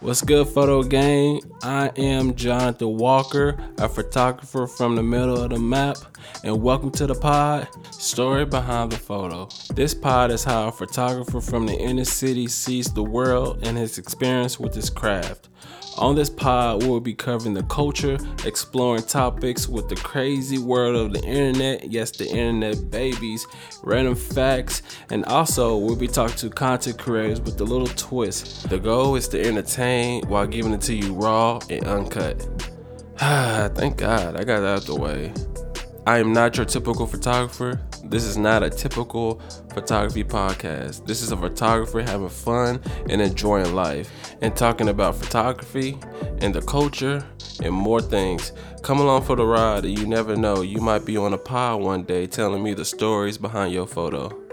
What's good, photo gang? I am Jonathan Walker, a photographer from the middle of the map, and welcome to the pod, Story Behind the Photo. This pod is how a photographer from the inner city sees the world and his experience with his craft. On this pod, we'll be covering the culture, exploring topics with the crazy world of the internet, yes, the internet babies, random facts, and also we'll be talking to content creators with a little twist. The goal is to entertain while giving it to you raw and uncut. Thank God I got out the way. I am not your typical photographer. This is not a typical photography podcast. This is a photographer having fun and enjoying life and talking about photography and the culture and more things. Come along for the ride, and you never know, you might be on a pod one day telling me the stories behind your photo.